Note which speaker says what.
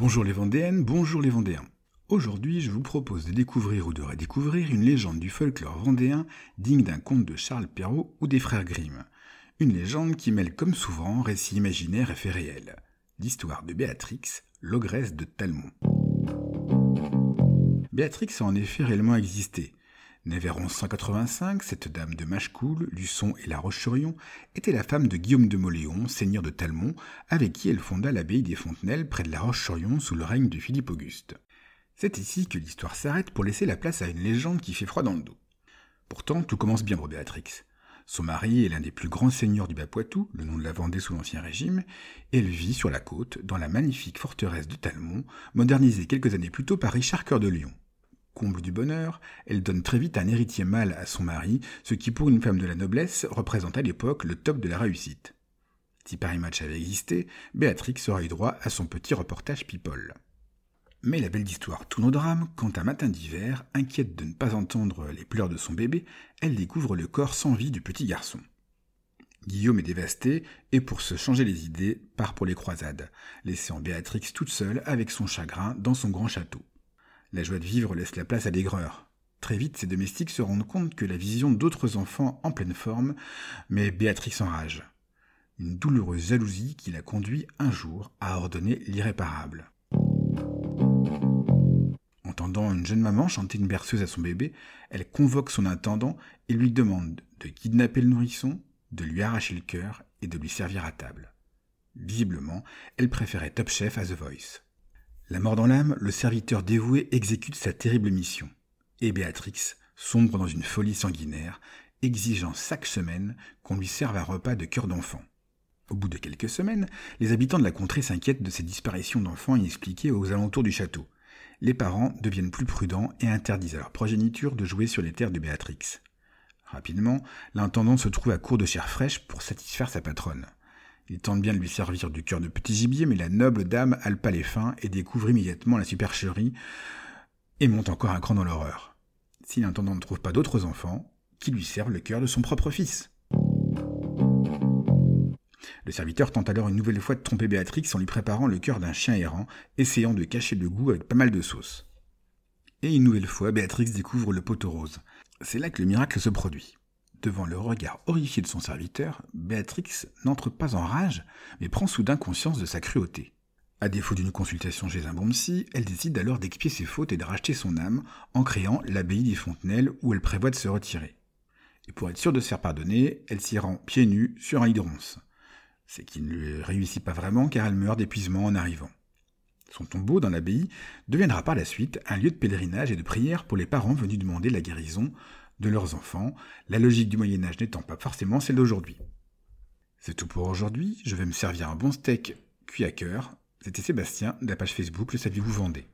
Speaker 1: Bonjour les Vendéennes, bonjour les Vendéens. Aujourd'hui, je vous propose de découvrir ou de redécouvrir une légende du folklore vendéen digne d'un conte de Charles Perrault ou des frères Grimm. Une légende qui mêle comme souvent récits imaginaires et faits réels. L'histoire de Béatrix, l'ogresse de Talmont. Béatrix a en effet réellement existé. Née vers 1185, cette dame de Machecoul, Luçon et La Roche-sur-Yon était la femme de Guillaume de Moléon, seigneur de Talmont, avec qui elle fonda l'abbaye des Fontenelles près de La Roche-sur-Yon sous le règne de Philippe Auguste. C'est ici que l'histoire s'arrête pour laisser la place à une légende qui fait froid dans le dos. Pourtant, tout commence bien pour Béatrix. Son mari est l'un des plus grands seigneurs du Bas-Poitou, le nom de la Vendée sous l'Ancien Régime, et elle vit sur la côte, dans la magnifique forteresse de Talmont, modernisée quelques années plus tôt par Richard Cœur de Lion. Comble du bonheur, elle donne très vite un héritier mâle à son mari, ce qui pour une femme de la noblesse représente à l'époque le top de la réussite. Si Paris Match avait existé, Béatrix aurait eu droit à son petit reportage People. Mais la belle d'histoire tourne au drame quand un matin d'hiver, inquiète de ne pas entendre les pleurs de son bébé, elle découvre le corps sans vie du petit garçon. Guillaume est dévasté et pour se changer les idées, part pour les croisades, laissant Béatrix toute seule avec son chagrin dans son grand château. La joie de vivre laisse la place à l'aigreur. Très vite, ses domestiques se rendent compte que la vision d'autres enfants en pleine forme met Béatrix en rage. Une douloureuse jalousie qui la conduit un jour à ordonner l'irréparable. Entendant une jeune maman chanter une berceuse à son bébé, elle convoque son intendant et lui demande de kidnapper le nourrisson, de lui arracher le cœur et de lui servir à table. Visiblement, elle préférait Top Chef à The Voice. La mort dans l'âme, le serviteur dévoué exécute sa terrible mission. Et Béatrix sombre dans une folie sanguinaire, exigeant chaque semaine qu'on lui serve un repas de cœur d'enfant. Au bout de quelques semaines, les habitants de la contrée s'inquiètent de ces disparitions d'enfants inexpliquées aux alentours du château. Les parents deviennent plus prudents et interdisent à leur progéniture de jouer sur les terres de Béatrix. Rapidement, l'intendant se trouve à court de chair fraîche pour satisfaire sa patronne. Il tente bien de lui servir du cœur de petit gibier, mais la noble dame pas les fins et découvre immédiatement la supercherie et monte encore un cran dans l'horreur. Si l'intendant ne trouve pas d'autres enfants, qui lui servent le cœur de son propre fils? Le serviteur tente alors une nouvelle fois de tromper Béatrix en lui préparant le cœur d'un chien errant, essayant de cacher le goût avec pas mal de sauce. Et une nouvelle fois, Béatrix découvre le poteau rose. C'est là que le miracle se produit. Devant le regard horrifié de son serviteur, Béatrix n'entre pas en rage, mais prend soudain conscience de sa cruauté. À défaut d'une consultation chez un bon psy, elle décide alors d'expier ses fautes et de racheter son âme en créant l'abbaye des Fontenelles où elle prévoit de se retirer. Et pour être sûre de se faire pardonner, elle s'y rend pieds nus sur un lit. C'est qui ne lui réussit pas vraiment car elle meurt d'épuisement en arrivant. Son tombeau dans l'abbaye deviendra par la suite un lieu de pèlerinage et de prière pour les parents venus demander la guérison de leurs enfants, la logique du Moyen Âge n'étant pas forcément celle d'aujourd'hui. C'est tout pour aujourd'hui, je vais me servir un bon steak cuit à cœur. C'était Sébastien de la page Facebook Le Saviez-vous Vendez.